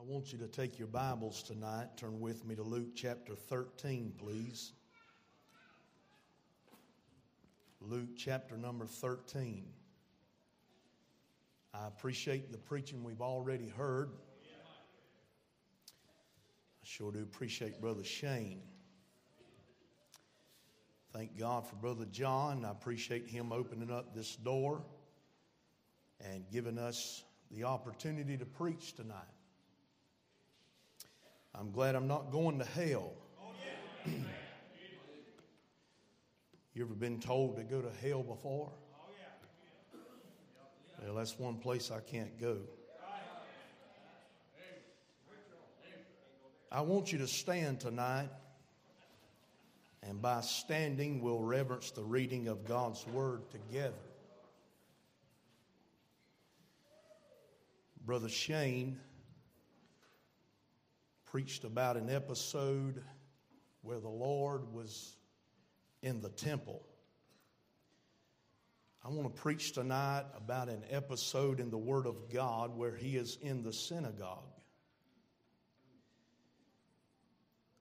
I want you to take your Bibles tonight. Turn with me to Luke chapter 13, please. Luke chapter number 13. I appreciate the preaching we've already heard. I sure do appreciate Brother Shane. Thank God for Brother John. I appreciate him opening up this door and giving us the opportunity to preach tonight. I'm glad I'm not going to hell. Oh, you ever been told to go to hell before? Oh, well, that's one place I can't go. I want you to stand tonight, and by standing, we'll reverence the reading of God's Word together. Brother Shane preached about an episode where the Lord was in the temple. I want to preach tonight about an episode in the Word of God where He is in the synagogue.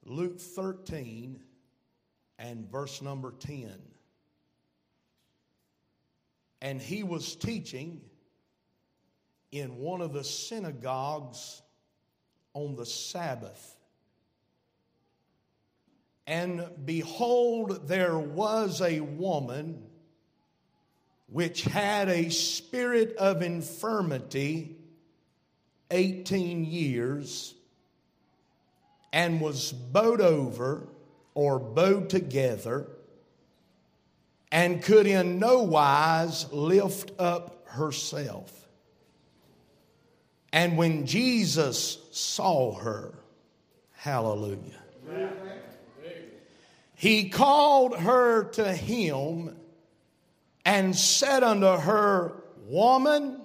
Luke 13 and verse number 10. And he was teaching in one of the synagogues on the Sabbath. And behold, there was a woman which had a spirit of infirmity 18 years and was bowed over or bowed together and could in no wise lift up herself. And when Jesus saw her, hallelujah, he called her to him and said unto her, Woman,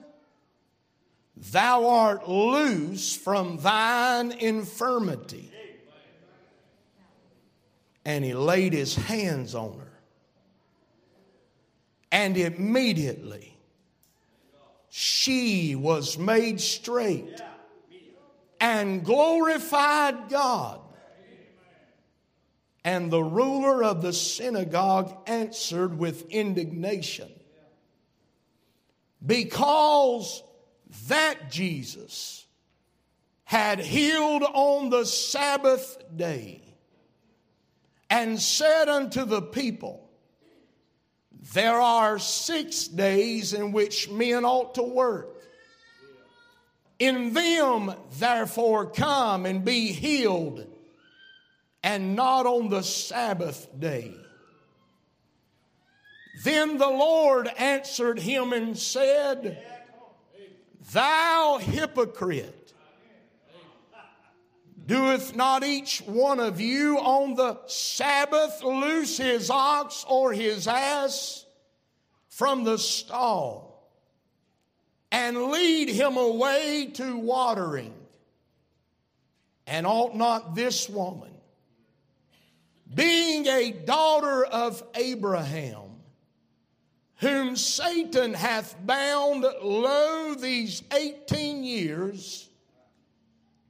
thou art loose from thine infirmity. And he laid his hands on her. And immediately she was made straight and glorified God. And the ruler of the synagogue answered with indignation because that Jesus had healed on the Sabbath day and said unto the people, there are six days in which men ought to work. In them, therefore, come and be healed, and not on the Sabbath day. Then the Lord answered him and said, Thou hypocrite, Doeth not each one of you on the Sabbath loose his ox or his ass from the stall and lead him away to watering? And ought not this woman, being a daughter of Abraham, whom Satan hath bound lo these 18 years,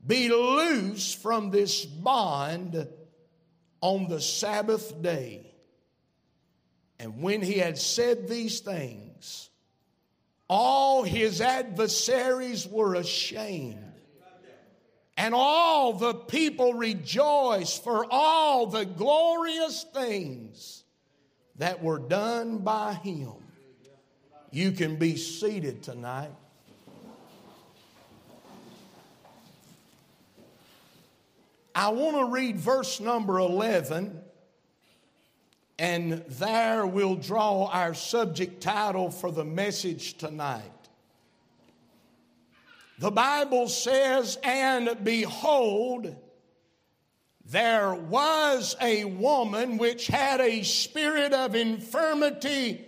be loose from this bond on the Sabbath day. And when he had said these things, all his adversaries were ashamed. And all the people rejoiced for all the glorious things that were done by him. You can be seated tonight. I want to read verse number 11, and there we'll draw our subject title for the message tonight. The Bible says, And behold, there was a woman which had a spirit of infirmity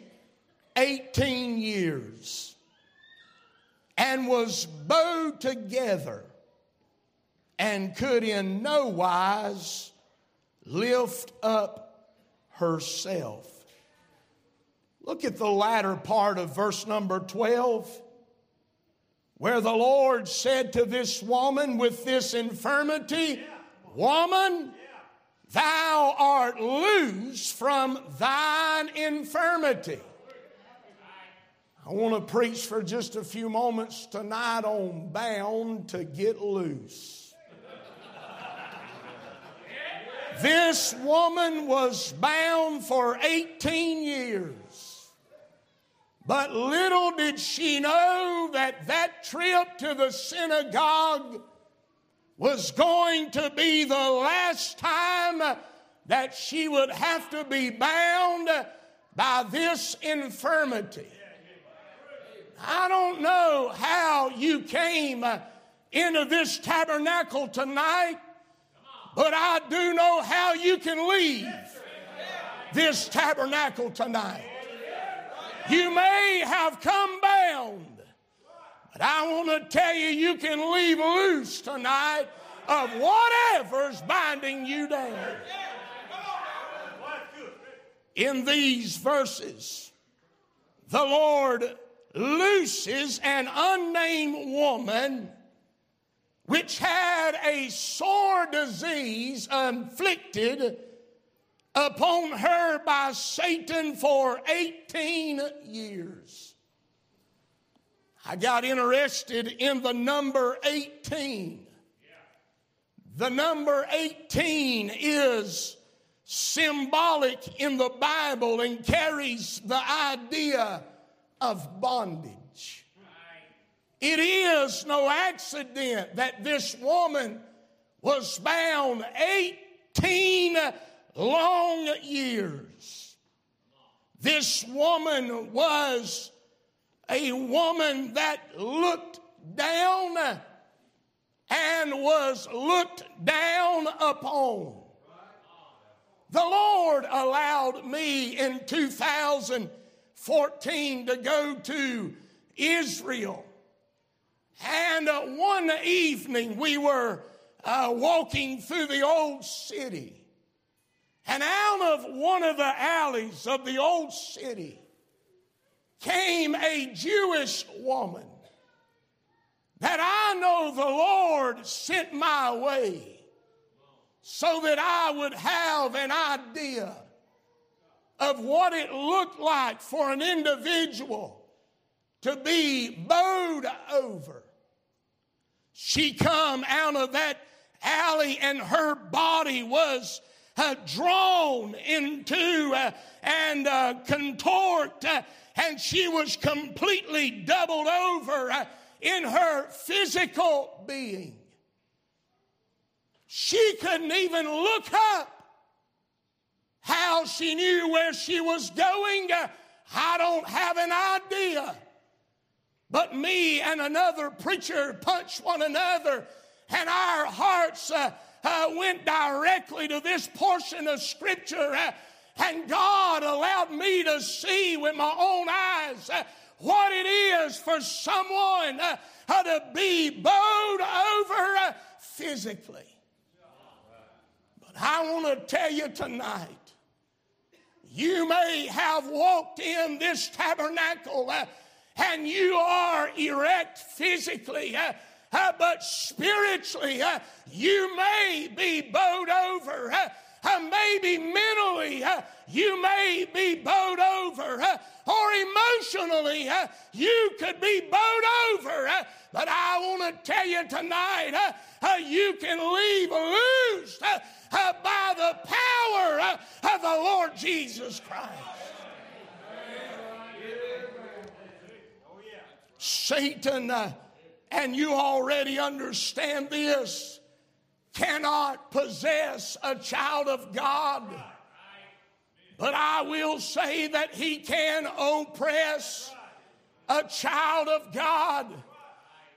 18 years and was bowed together and could in no wise lift up herself. Look at the latter part of verse number 12. where the Lord said to this woman with this infirmity, Woman, thou art loose from thine infirmity. I want to preach for just a few moments tonight on bound to get loose. This woman was bound for 18 years. But little did she know that that trip to the synagogue was going to be the last time that she would have to be bound by this infirmity. I don't know how you came into this tabernacle tonight, but I do know how you can leave this tabernacle tonight. You may have come bound, but I want to tell you, you can leave loose tonight of whatever's binding you down. In these verses, the Lord looses an unnamed woman which had a sore disease inflicted upon her by Satan for 18 years. I got interested in the number 18. The number 18 is symbolic in the Bible and carries the idea of bondage. It is no accident that this woman was bound 18 long years. This woman was a woman that looked down and was looked down upon. The Lord allowed me in 2014 to go to Israel. And uh, one evening we were uh, walking through the old city. And out of one of the alleys of the old city came a Jewish woman that I know the Lord sent my way so that I would have an idea of what it looked like for an individual to be bowed over. She come out of that alley and her body was uh, drawn into uh, and uh, contort uh, and she was completely doubled over uh, in her physical being. She couldn't even look up how she knew where she was going, uh, I don't have an idea. But me and another preacher punched one another, and our hearts uh, uh, went directly to this portion of Scripture. Uh, and God allowed me to see with my own eyes uh, what it is for someone uh, to be bowed over physically. But I want to tell you tonight you may have walked in this tabernacle uh, and you are erect physically, uh, uh, but spiritually, uh, you may be bowed over. Uh, uh, maybe mentally, you may be bowed over, or emotionally, you could be bowed over. but I want to tell you tonight, you can leave loose uh, by the power uh, of the Lord Jesus Christ. Satan, uh, and you already understand this, cannot possess a child of God. But I will say that he can oppress a child of God.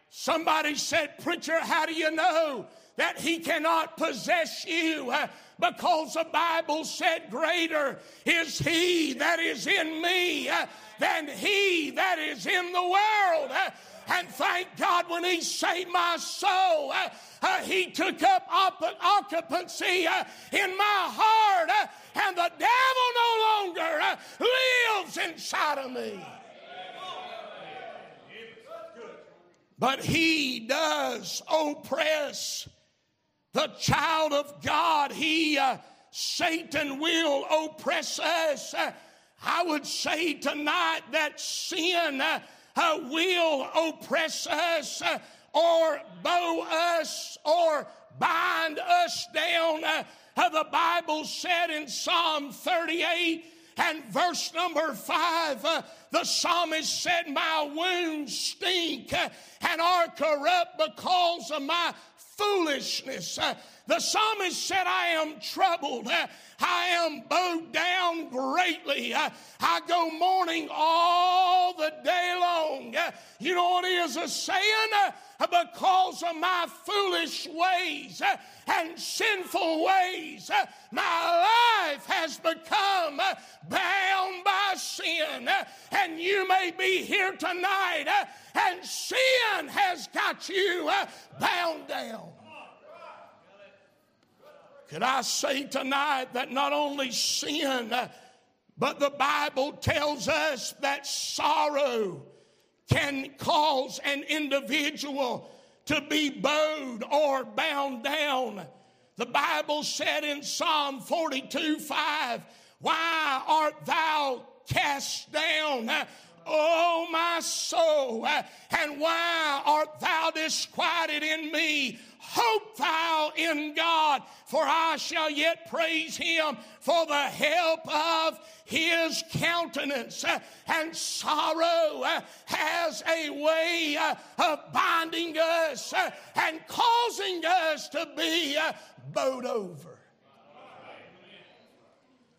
Somebody said, Preacher, how do you know that he cannot possess you uh, because the Bible said, Greater is he that is in me uh, than he that is in the world. Uh, and thank God when he saved my soul, uh, uh, he took up occupancy in my heart, and the devil no longer lives inside of me. But he does oppress the child of God. He, Satan will oppress us. Uh, I would say tonight that sin uh, uh will oppress us uh, or bow us or bind us down. Uh, the Bible said in Psalm 38 and verse number 5, the psalmist said, My wounds stink and are corrupt because of my foolishness. Uh, the psalmist said, I am troubled. Uh, I am bowed down greatly. Uh, I go mourning all the day long. Uh, you know what he is saying? Uh, because of my foolish ways uh, and sinful ways, my life has become bound by sin. And you may be here tonight and sin has got you bound down. Could I say tonight that not only sin, but the Bible tells us that sorrow can cause an individual to be bowed or bound down. The Bible said in Psalm 42 5, Why art thou cast down? O my soul, and why art thou disquieted in me? Hope thou in God, for I shall yet praise him for the help of his countenance. Uh, and sorrow uh, has a way uh, of binding us and causing us to be bowed over.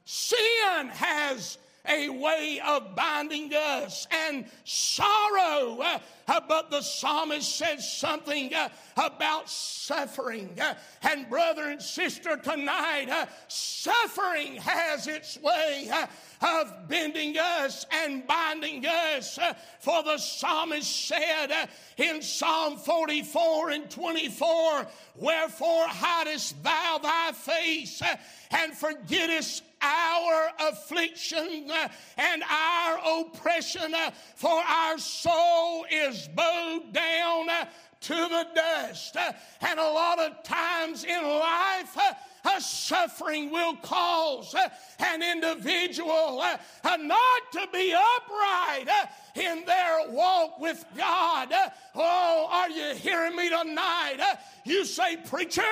Sin has a way of binding us and sorrow. Uh, but the psalmist says something uh, about suffering. Uh, and brother and sister, tonight, uh, suffering has its way uh, of bending us and binding us. Uh, for the psalmist said in Psalm 44 and 24, Wherefore hidest thou thy face and forgettest our affliction uh, and our oppression, uh, for our soul is bowed down uh, to the dust. And a lot of times in life, a suffering will cause an individual not to be upright in their walk with God. Oh, are you hearing me tonight? You say, Preacher,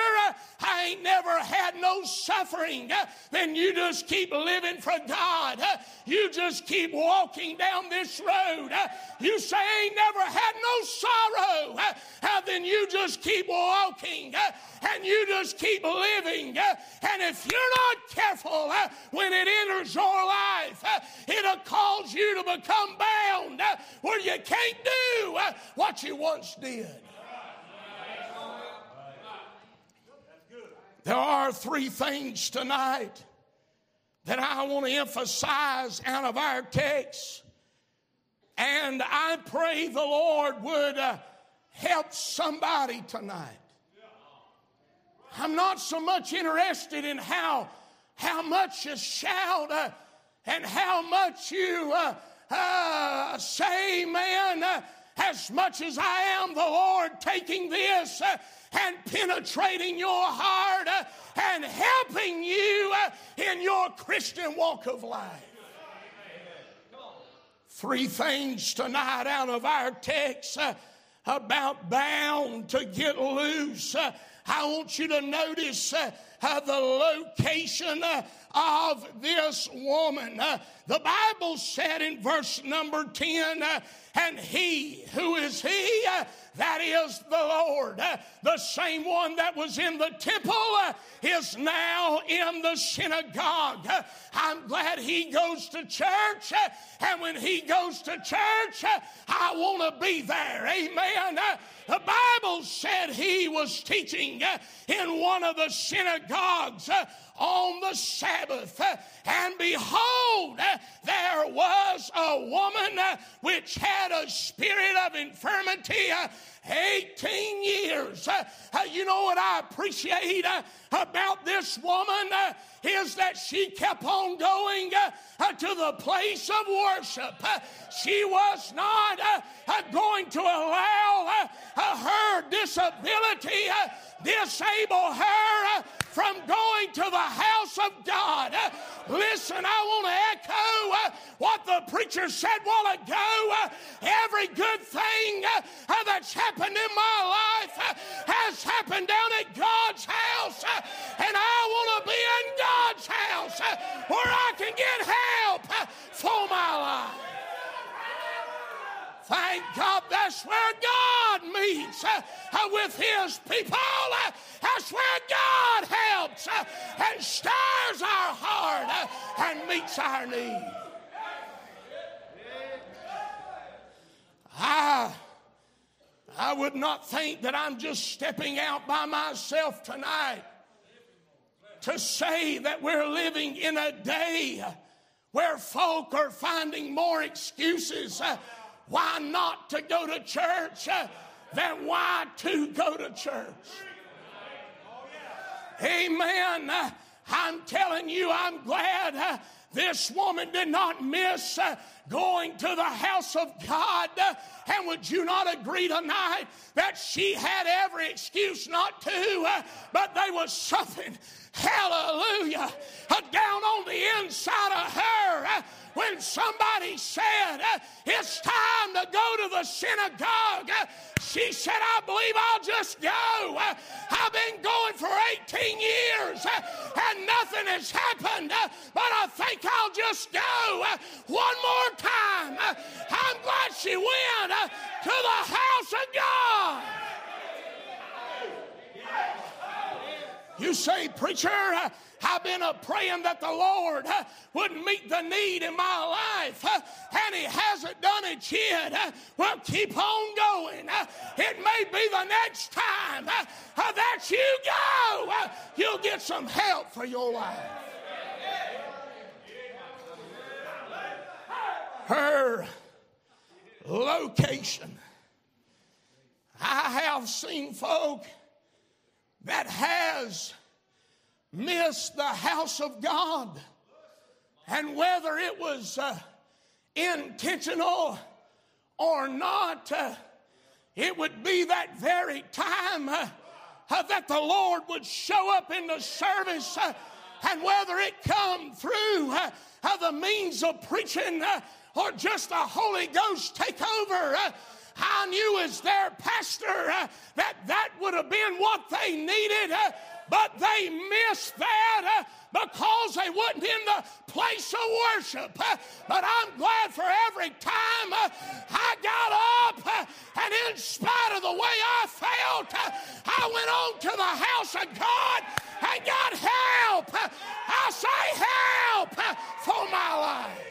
I ain't never had no suffering. Then you just keep living for God. You just keep walking down this road. You say, I ain't never had no sorrow. Then you just keep walking and you just keep living. And if you're not careful when it enters your life, it'll cause you to become bound where you can't do what you once did. There are three things tonight that I want to emphasize out of our text. And I pray the Lord would uh, help somebody tonight. I'm not so much interested in how, how much you shout uh, and how much you uh, uh say, man, as much as I am the Lord taking this uh, and penetrating your heart uh, and helping you uh, in your Christian walk of life. Three things tonight out of our text about bound to get loose. I want you to notice the location of this woman. Uh, the Bible said in verse number 10, uh, and he, who is he? Uh, that is the Lord. the same one that was in the temple is now in the synagogue. I'm glad he goes to church, and when he goes to church, I want to be there. Amen. The Bible said he was teaching uh, in one of the synagogues uh, on the Sabbath. Uh, and behold, uh, there was a woman uh, which had a spirit of infirmity uh, 18 years. You know what I appreciate about this woman is that she kept on going to the place of worship. she was not going to allow Uh, her disability uh, disable her uh, from going to the house of God. Listen, I want to echo what the preacher said while ago. Every good thing that's happened in my life has happened down at God's house, and I want to be in God's house where I can get help for my life. Thank God that's where God meets uh, with His people. Uh, that's where God helps uh, and stirs our heart and meets our need. I, I would not think that I'm just stepping out by myself tonight to say that we're living in a day where folk are finding more excuses why not to go to church uh, than why to go to church. Amen. Uh, I'm telling you, I'm glad uh, this woman did not miss going to the house of God. And would you not agree tonight that she had every excuse not to, but there was something, hallelujah, uh, down on the inside of her uh, when somebody said, uh, It's time to go to the synagogue, uh, she said, I believe I'll just go. Uh, I've been going for 18 years uh, and nothing has happened, but I think I'll just go one more time. I'm glad she went to the house of God. You say, Preacher, I've been uh, praying that the Lord uh, would meet the need in my life, uh, and He hasn't done it yet. Uh, well, keep on going. Uh, it may be the next time uh, that you go, you'll get some help for your life. Her location. I have seen folk that has missed the house of God. And whether it was uh, intentional or not, uh, it would be that very time uh, uh that the Lord would show up in the service. Uh, and whether it come through uh, the means of preaching or just the Holy Ghost take over, I knew as their pastor that that would have been what they needed but they missed that uh, because they wasn't in the place of worship. Uh, but I'm glad for every time uh, I got up and in spite of the way I felt, I went on to the house of God and got help. I say help for my life.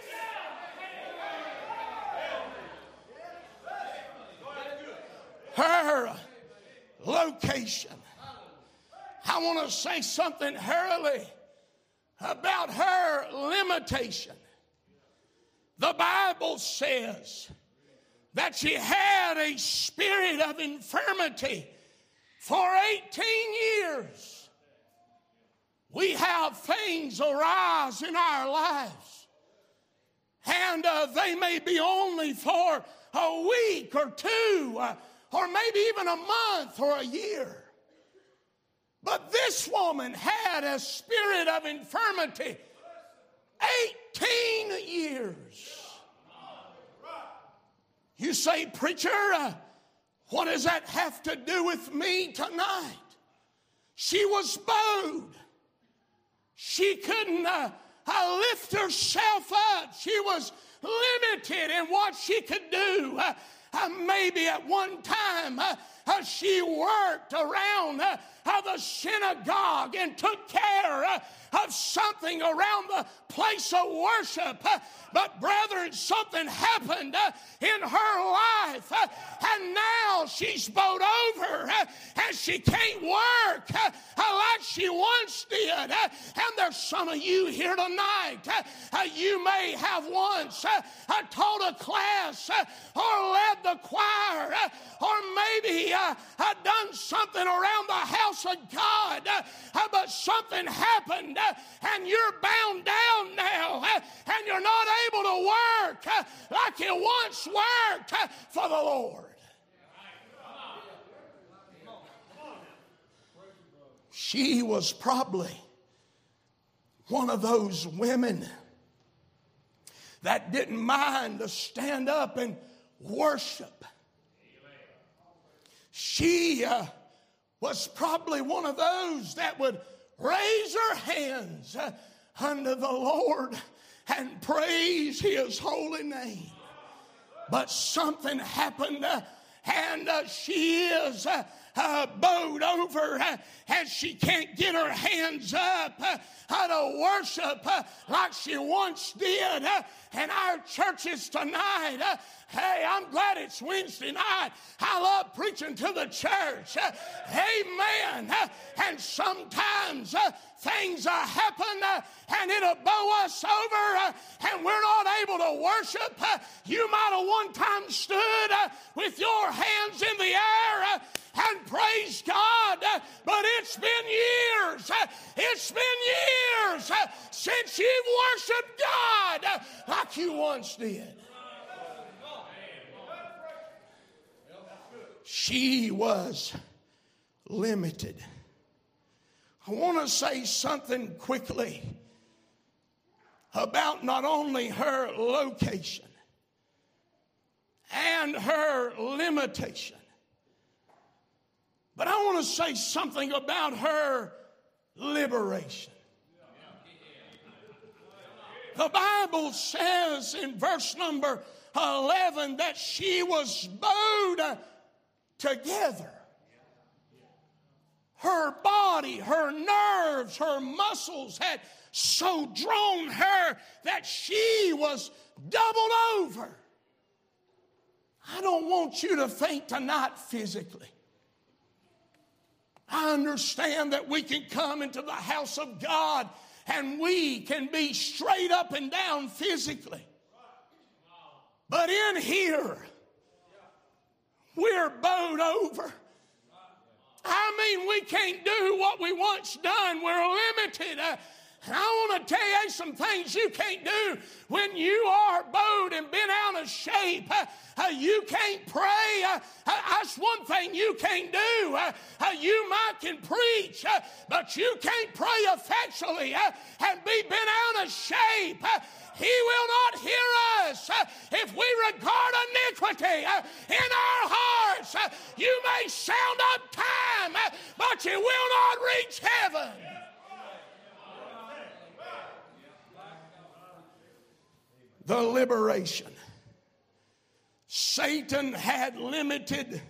Her location I want to say something hurriedly about her limitation. The Bible says that she had a spirit of infirmity for 18 years. We have things arise in our lives, and uh, they may be only for a week or two, uh, or maybe even a month or a year. But this woman had a spirit of infirmity 18 years. You say, Preacher, uh, what does that have to do with me tonight? She was bowed. She couldn't uh, uh, lift herself up. She was limited in what she could do. Uh, maybe at one time uh, uh, she worked around uh, the synagogue and took care uh, of something around the place of worship. Uh, but, brethren, something happened uh, in her life, uh, and now she's bowed over uh, and she can't work uh, like she once did. And there's some of you here tonight, you may have once taught a class or led the choir or maybe done something around the house of God, uh, but something happened uh, and you're bound down now uh, and you're not able to work like you once worked for the Lord. She was probably one of those women that didn't mind to stand up and worship. She uh, was probably one of those that would raise her hands uh, unto the Lord and praise his holy name. But something happened, uh, and uh, she is uh, uh, bowed over uh, and she can't get her hands up uh, to worship uh, like she once did. Uh, and our churches tonight, uh, hey, I'm glad it's Wednesday night. I love preaching to the church. Uh, amen. and sometimes things uh, happen uh, and it'll bow us over uh, and we're not able to worship. you might have one time stood with your hands in the air and praised God, but it's been years. It's been years since you've worshiped God like you once did. She was limited. I want to say something quickly about not only her location and her limitation, but I want to say something about her liberation. The Bible says in verse number 11 that she was bowed together her body, her nerves, her muscles had so drawn her that she was doubled over. I don't want you to faint tonight physically. I understand that we can come into the house of God and we can be straight up and down physically. But in here, we're bowed over. I mean, we can't do what we once done. We're limited. Uh, I want to tell you some things you can't do when you are bowed and bent out of shape. Uh, uh, you can't pray. Uh, uh that's one thing you can't do. Uh, uh, you might can preach, but you can't pray effectually and be bent out of shape. He will not hear us if we regard iniquity in our hearts. You may sound up time, but you will not reach heaven. The liberation. Satan had limited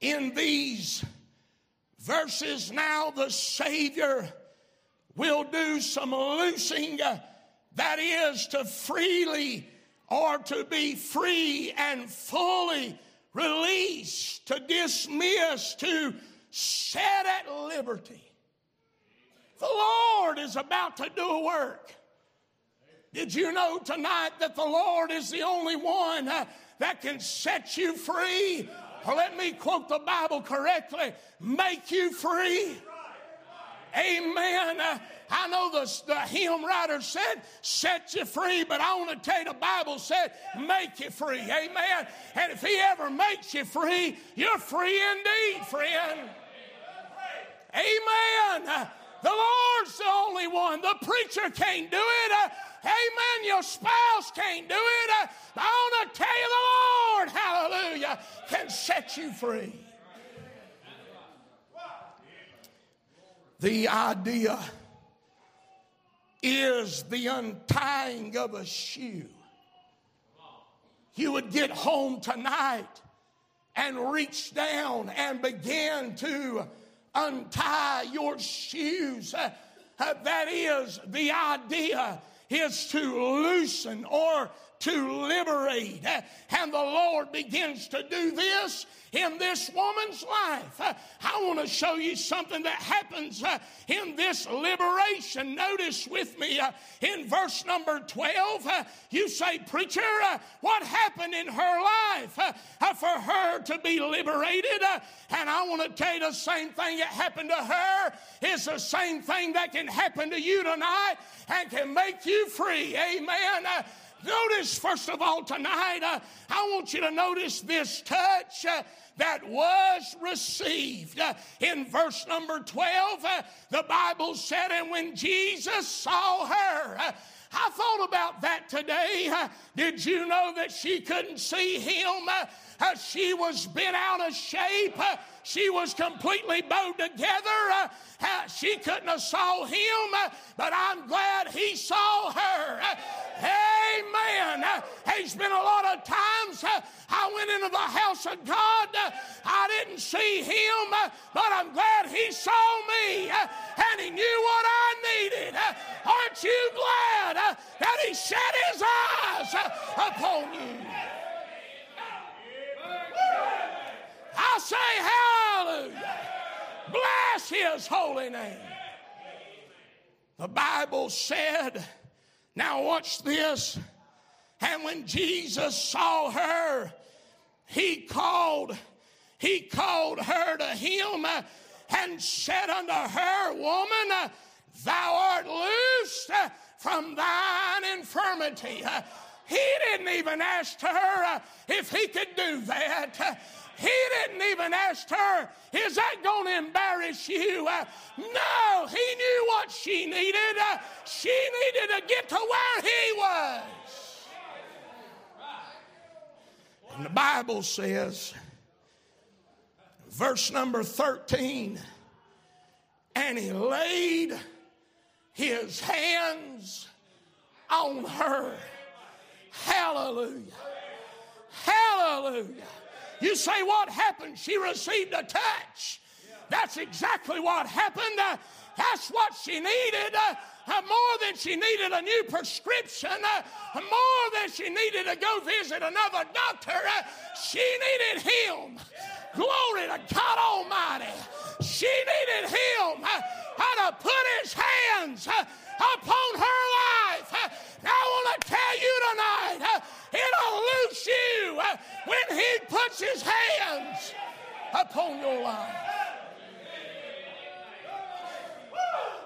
in these verses. Now the Savior will do some loosing uh, that is to freely or to be free and fully released, to dismiss, to set at liberty. The Lord is about to do a work. Did you know tonight that the Lord is the only one uh, that can set you free? Or let me quote the Bible correctly make you free. Amen. Uh, I know the, the hymn writer said, set you free, but I want to tell you the Bible said, make you free. Amen. And if He ever makes you free, you're free indeed, friend. Amen. Uh, the Lord's the only one. The preacher can't do it. Amen. Your spouse can't do it. Uh, I want to tell you the Lord, hallelujah, can set you free. The idea is the untying of a shoe. You would get home tonight and reach down and begin to untie your shoes. Uh, uh, that is the idea is to loosen or to liberate. Uh, and the Lord begins to do this in this woman's life. Uh, I want to show you something that happens uh, in this liberation. Notice with me uh, in verse number 12, uh, you say, Preacher, uh, what happened in her life for her to be liberated? And I want to tell you the same thing that happened to her is the same thing that can happen to you tonight and can make you free. Amen. Notice, first of all, tonight, uh, I want you to notice this touch uh, that was received. Uh, in verse number 12, uh, the Bible said, And when Jesus saw her, uh, I thought about that today. Did you know that she couldn't see him? she was bent out of shape. she was completely bowed together. she couldn't have saw him, but I'm glad he saw her. Amen. There's been a lot of times the house of God. I didn't see him, but I'm glad he saw me and he knew what I needed. Aren't you glad that he set his eyes upon you? I say hallelujah. Bless his holy name. The Bible said, now, watch this. And when Jesus saw her, he called, he called her to him uh, and said unto her, Woman, uh, thou art loosed uh, from thine infirmity. He didn't even ask her if he could do that. He didn't even ask her, Is that going to embarrass you? Uh, no, he knew what she needed. Uh, she needed to get to where he was. And the Bible says, verse number 13, and he laid his hands on her. Hallelujah. Hallelujah. You say, What happened? She received a touch. That's exactly what happened. Uh, that's what she needed. Uh, uh, more than she needed a new prescription, uh, more than she needed to go visit another doctor, uh, she needed Him. Glory to God Almighty. She needed Him uh, to put His hands uh, upon her life. I want to tell you tonight It'll loose you when He puts His hands upon your life.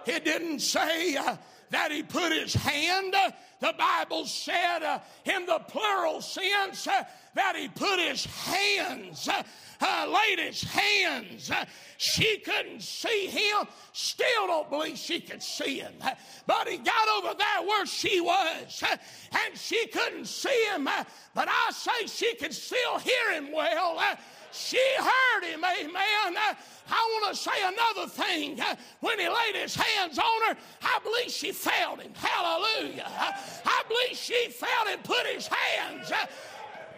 It didn't say uh, that He put His hand. the Bible said uh, in the plural sense uh, that He put His hands uh, laid his hands. Uh, she couldn't see him. Still don't believe she could see him. Uh, but he got over there where she was uh, and she couldn't see him. Uh, but I say she could still hear him well. Uh, she heard him, amen. Uh, I want to say another thing. Uh, when he laid his hands on her, I believe she felt him. Hallelujah. Uh, I believe she felt him put his hands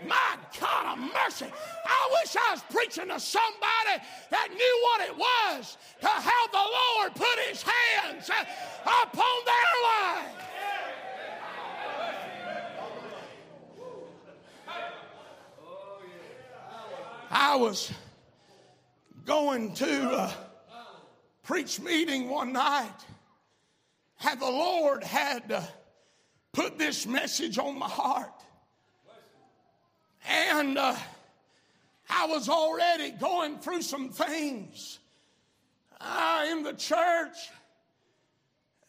my God of mercy. I wish I was preaching to somebody that knew what it was to have the Lord put his hands upon their life. I was going to a preach meeting one night, and the Lord had put this message on my heart. And uh, I was already going through some things uh, in the church,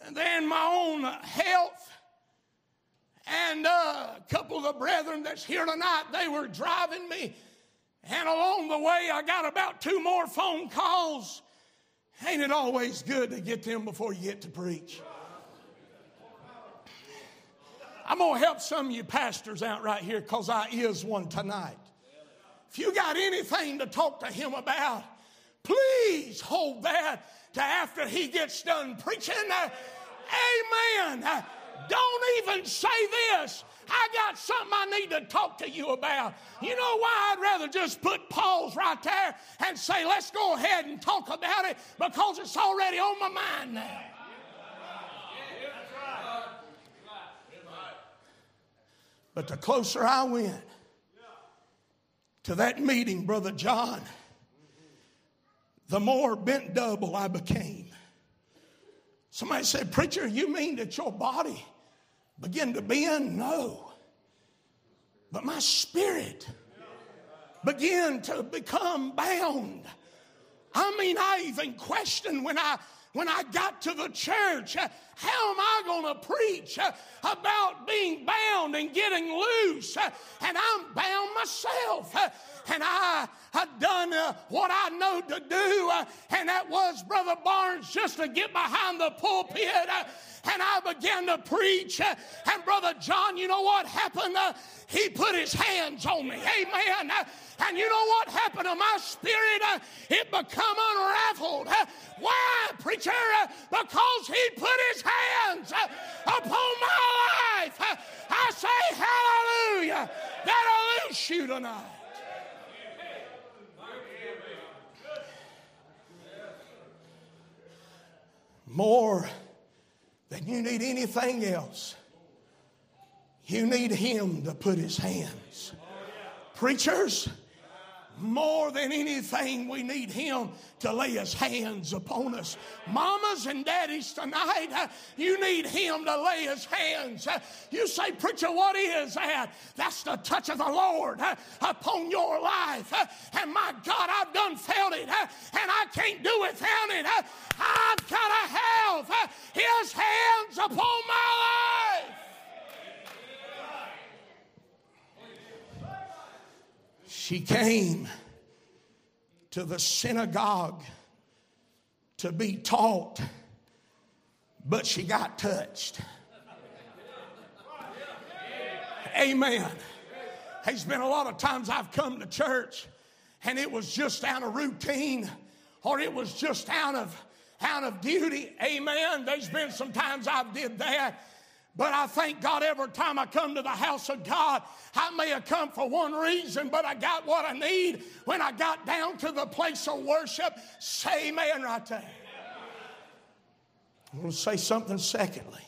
and then my own health. And uh, a couple of the brethren that's here tonight, they were driving me. And along the way, I got about two more phone calls. Ain't it always good to get them before you get to preach? I'm going to help some of you pastors out right here because I is one tonight. If you got anything to talk to him about, please hold that to after he gets done preaching. Amen. Don't even say this. I got something I need to talk to you about. You know why I'd rather just put pause right there and say, let's go ahead and talk about it because it's already on my mind now. But the closer I went to that meeting, Brother John, the more bent double I became. Somebody said, Preacher, you mean that your body began to bend? No. But my spirit began to become bound. I mean, I even questioned when I when I got to the church, how am I going to preach about being bound and getting loose? And I'm bound myself. And I had done uh, what I know to do, uh, and that was, Brother Barnes, just to get behind the pulpit. Uh, and I began to preach. Uh, and Brother John, you know what happened? Uh, he put his hands on me. Amen. Uh, and you know what happened to my spirit? It become unraveled. Why, preacher? Because he put his hands upon my life. I say hallelujah. That'll loose you tonight. More than you need anything else, you need Him to put His hands. Preachers, more than anything, we need Him to lay His hands upon us. Mamas and daddies tonight, uh, you need Him to lay His hands. Uh, you say, Preacher, what is that? That's the touch of the Lord uh, upon your life. And my God, I've done felt it, and I can't do it without it. I've got to have His hands upon my life. She came to the synagogue to be taught, but she got touched. Amen. There's been a lot of times I've come to church and it was just out of routine or it was just out of out of duty. Amen. There's been some times I've did that but I thank God every time I come to the house of God, I may have come for one reason, but I got what I need when I got down to the place of worship. Say amen right there. I'm going to say something secondly.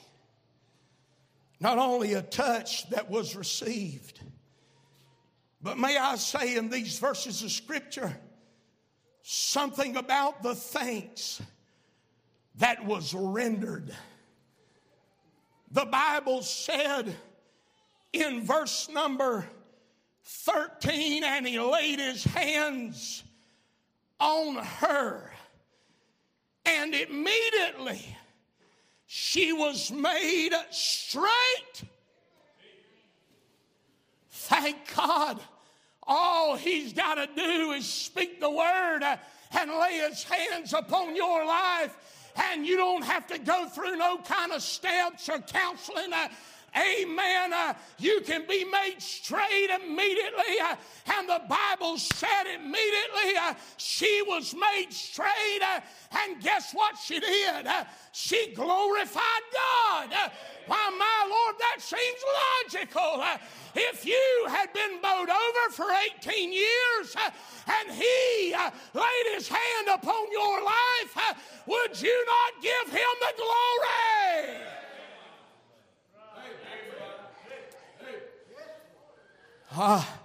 Not only a touch that was received, but may I say in these verses of Scripture something about the thanks that was rendered the Bible said in verse number 13, and he laid his hands on her, and immediately she was made straight. Thank God. All he's got to do is speak the word uh, and lay his hands upon your life and you don't have to go through no kind of steps or counseling. Amen. Uh, you can be made straight immediately. Uh, and the Bible said immediately uh, she was made straight. Uh, and guess what she did? Uh, she glorified God. Uh, why, my Lord, that seems logical. if you had been bowed over for 18 years and He laid His hand upon your life, would you not give Him the glory? Ah,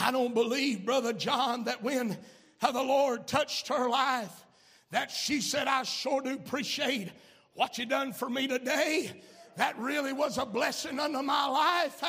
I don't believe, Brother John, that when the Lord touched her life, that she said, I sure do appreciate what you done for me today. That really was a blessing unto my life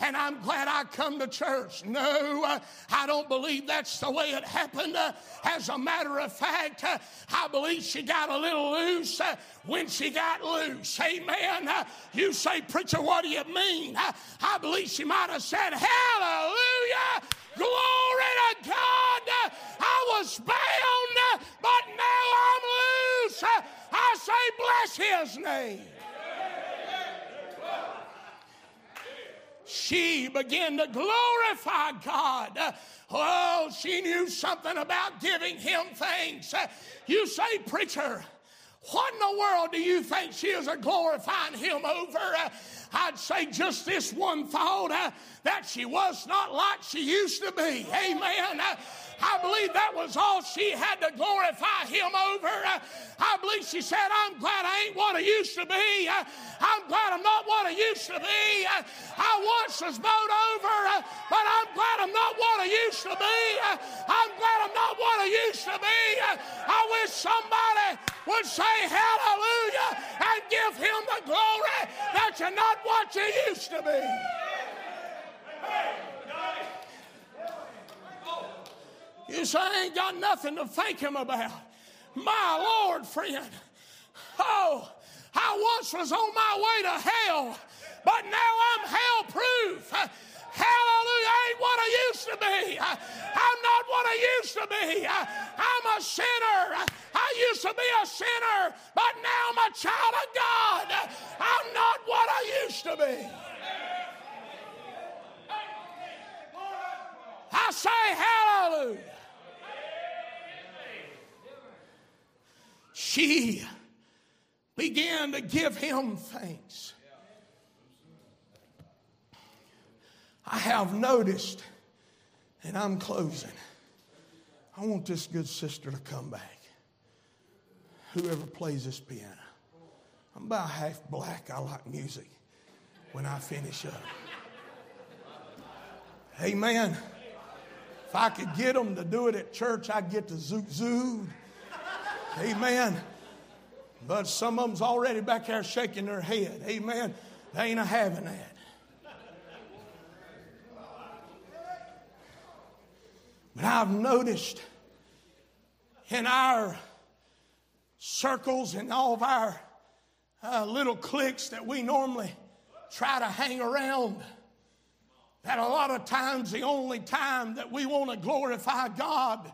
and I'm glad I come to church. No, uh, I don't believe that's the way it happened. Uh, as a matter of fact, uh, I believe she got a little loose when she got loose. Amen. You say, Preacher, what do you mean? I believe she might have said, Hallelujah, glory to God. I was bound, but now I'm loose. I say, Bless his name. She began to glorify God. Oh, she knew something about giving him thanks. You say, preacher, What in the world do you think she is glorifying him over? I'd say just this one thought uh, that she was not like she used to be. Amen. Uh, I believe that was all she had to glorify him over. I believe she said, I'm glad I ain't what I used to be. I'm glad I'm not what I used to be. I once was bowed over, but I'm glad I'm not what I used to be. I'm glad I'm not what I used to be. I wish somebody would say hallelujah and give him the glory that you're not what you used to be. You say, I ain't got nothing to thank him about. My Lord, friend. Oh, I once was on my way to hell, but now I'm hell proof. Hallelujah, I ain't what I used to be. I'm not what I used to be. I'm a sinner. I used to be a sinner, but now I'm a child of God. I'm not what I used to be. I say hallelujah. She began to give him thanks. I have noticed, and I'm closing. I want this good sister to come back. Whoever plays this piano. I'm about half black. I like music when I finish up. Amen. If I could get them to do it at church, I'd get the zoot zoot Amen. But some of them's already back there shaking their head. Amen. They ain't a having that. But I've noticed in our circles and all of our uh, little cliques that we normally try to hang around that a lot of times the only time that we want to glorify God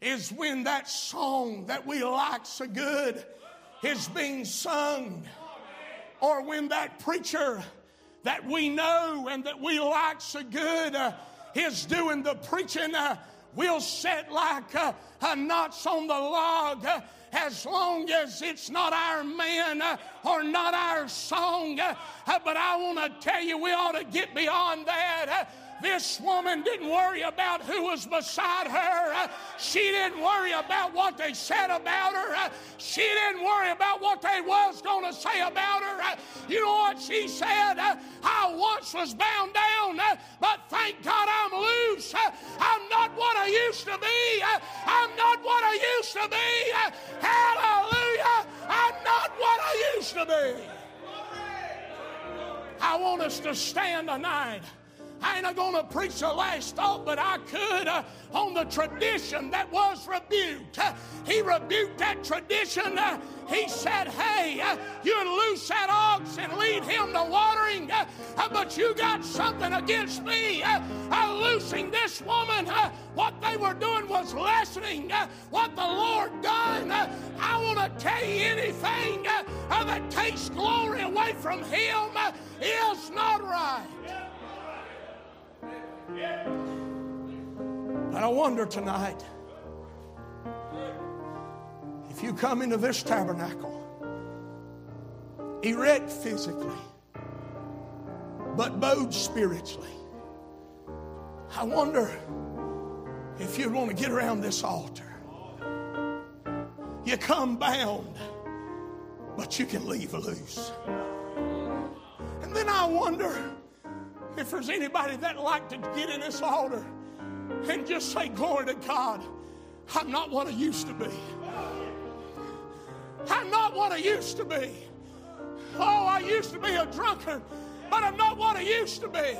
is when that song that we like so good is being sung, or when that preacher that we know and that we like so good uh, is doing the preaching. Uh, we'll sit like uh, knots on the log uh, as long as it's not our man uh, or not our song. Uh, but I want to tell you, we ought to get beyond that this woman didn't worry about who was beside her. She didn't worry about what they said about her. She didn't worry about what they was going to say about her. You know what she said? I once was bound down, but thank God I'm loose. I'm not what I used to be. I'm not what I used to be. Hallelujah. I'm not what I used to be. I want us to stand tonight. I ain't going to preach the last thought, but I could uh, on the tradition that was rebuked. Uh, he rebuked that tradition. Uh, he said, Hey, uh, you loose that ox and lead him to watering, uh, uh, but you got something against me. loosing this woman, what they were doing was lessening what the Lord done. I want to tell you anything that takes glory away from him is not right. But I wonder tonight if you come into this tabernacle, erect physically, but bowed spiritually. I wonder if you want to get around this altar. You come bound, but you can leave loose. And then I wonder if there's anybody that like to get in this altar and just say, Glory to God, I'm not what I used to be. I'm not what I used to be. Oh, I used to be a drunkard, but I'm not what I used to be.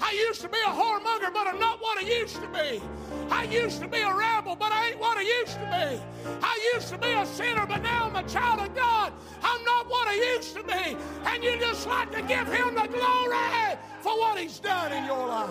I used to be a whoremonger, but I'm not what I used to be. I used to be a rebel, but I ain't what I used to be. I used to be a sinner, but now I'm a child of God. I'm not what I used to be. And you just like to give him the glory for what he's done in your life.